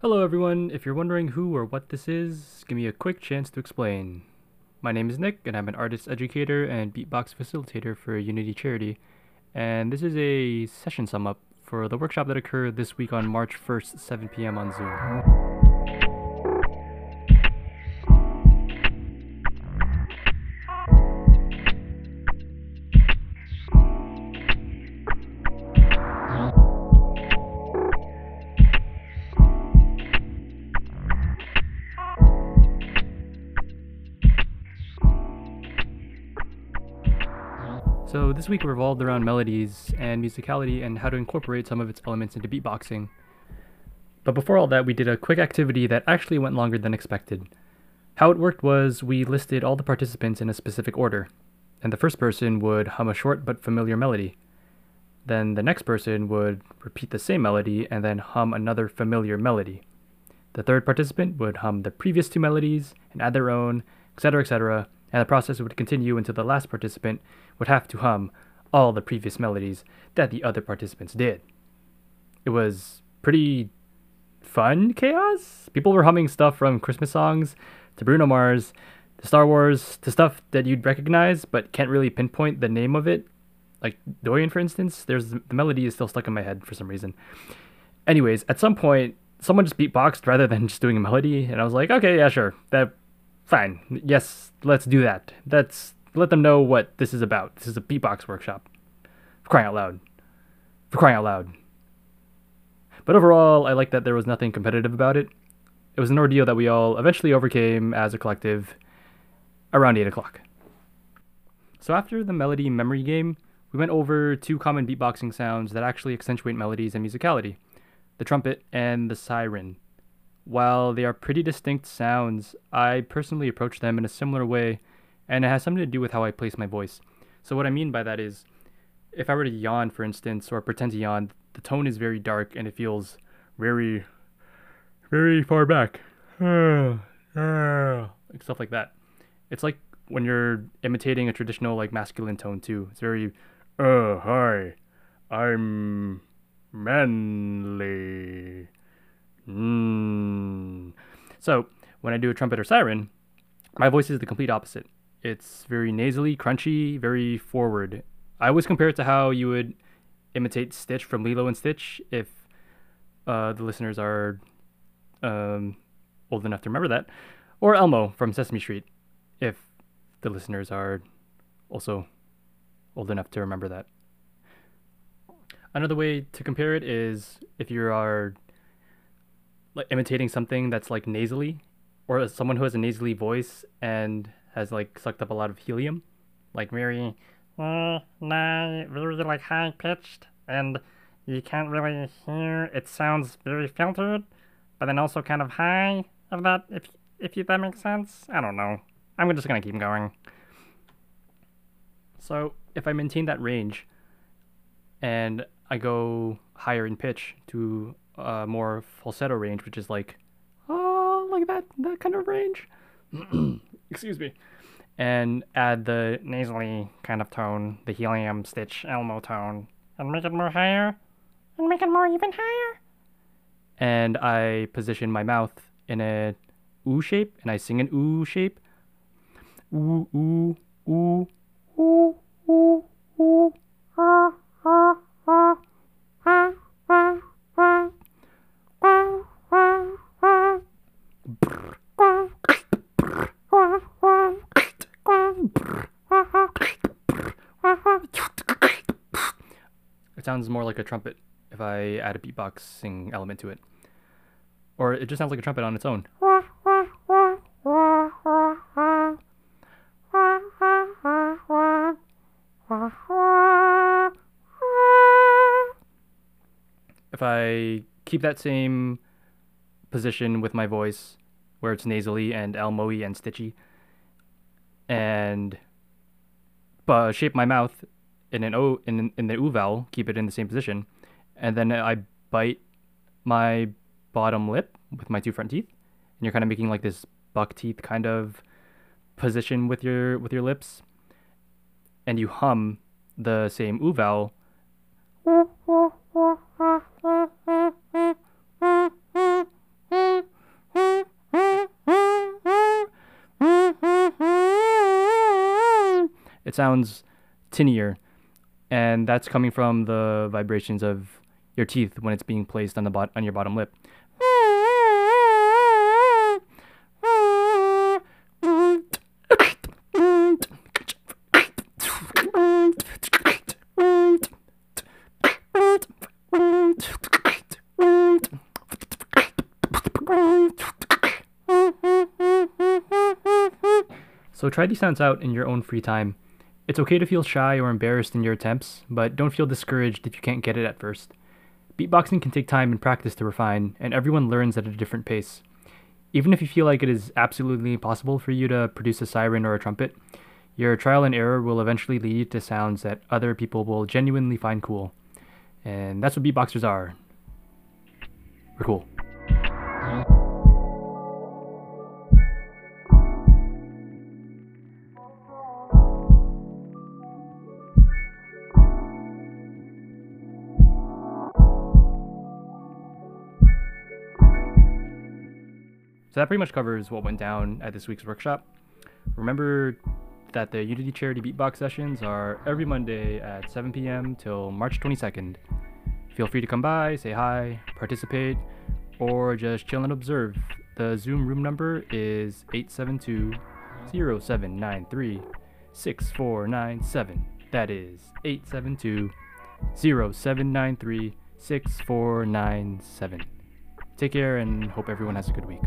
Hello, everyone. If you're wondering who or what this is, give me a quick chance to explain. My name is Nick, and I'm an artist educator and beatbox facilitator for Unity Charity. And this is a session sum up for the workshop that occurred this week on March 1st, 7 p.m. on Zoom. So this week revolved around melodies and musicality and how to incorporate some of its elements into beatboxing. But before all that, we did a quick activity that actually went longer than expected. How it worked was we listed all the participants in a specific order, and the first person would hum a short but familiar melody. Then the next person would repeat the same melody and then hum another familiar melody. The third participant would hum the previous two melodies and add their own, etc., etc., and the process would continue until the last participant would have to hum all the previous melodies that the other participants did. It was pretty fun chaos. People were humming stuff from Christmas songs to Bruno Mars to Star Wars to stuff that you'd recognize but can't really pinpoint the name of it. Like Doyen, for instance, there's the melody is still stuck in my head for some reason. Anyways, at some point, someone just beatboxed rather than just doing a melody, and I was like, okay, yeah, sure, that fine. Yes, let's do that. Let's let them know what this is about. This is a beatbox workshop. For crying out loud. For crying out loud. But overall, I like that there was nothing competitive about it. It was an ordeal that we all eventually overcame as a collective around 8 o'clock. So after the melody memory game, we went over two common beatboxing sounds that actually accentuate melodies and musicality the trumpet and the siren. While they are pretty distinct sounds, I personally approach them in a similar way, and it has something to do with how I place my voice. So, what I mean by that is, if I were to yawn, for instance, or pretend to yawn, the tone is very dark and it feels very, very far back. like stuff like that. It's like when you're imitating a traditional, like, masculine tone, too. It's very, uh, hi, I'm manly. Mm. So when I do a trumpet or siren, my voice is the complete opposite. It's very nasally, crunchy, very forward. I always compare it to how you would imitate Stitch from Lilo and Stitch if uh, the listeners are um, old enough to remember that, or Elmo from Sesame Street if the listeners are also old enough to remember that. Another way to compare it is if you are like imitating something that's like nasally, or someone who has a nasally voice and has like sucked up a lot of helium, like very, uh, nah, very like high pitched, and you can't really hear. It sounds very filtered, but then also kind of high. Of that, if if that makes sense, I don't know. I'm just gonna keep going. So if I maintain that range, and I go higher in pitch to uh, more falsetto range, which is like, oh, like that that kind of range. Excuse me. And add the nasally kind of tone, the helium stitch Elmo tone, and make it more higher, and make it more even higher. And I position my mouth in a ooh shape, and I sing an ooh shape. Ooh ooh ooh ooh ooh ooh ah ah ah ah sounds more like a trumpet if I add a beatboxing element to it. Or it just sounds like a trumpet on its own. If I keep that same position with my voice, where it's nasally and Elmo-y and stitchy, and uh, shape my mouth in an O in in the U vowel, keep it in the same position, and then I bite my bottom lip with my two front teeth, and you're kind of making like this buck teeth kind of position with your with your lips, and you hum the same U vowel. It sounds tinier and that's coming from the vibrations of your teeth when it's being placed on the bot- on your bottom lip. So try these sounds out in your own free time. It's okay to feel shy or embarrassed in your attempts, but don't feel discouraged if you can't get it at first. Beatboxing can take time and practice to refine, and everyone learns at a different pace. Even if you feel like it is absolutely impossible for you to produce a siren or a trumpet, your trial and error will eventually lead to sounds that other people will genuinely find cool. And that's what beatboxers are. We're cool. So that pretty much covers what went down at this week's workshop. Remember that the Unity Charity Beatbox sessions are every Monday at 7 p.m. till March 22nd. Feel free to come by, say hi, participate, or just chill and observe. The Zoom room number is 872 0793 6497. That is 872 0793 6497. Take care and hope everyone has a good week.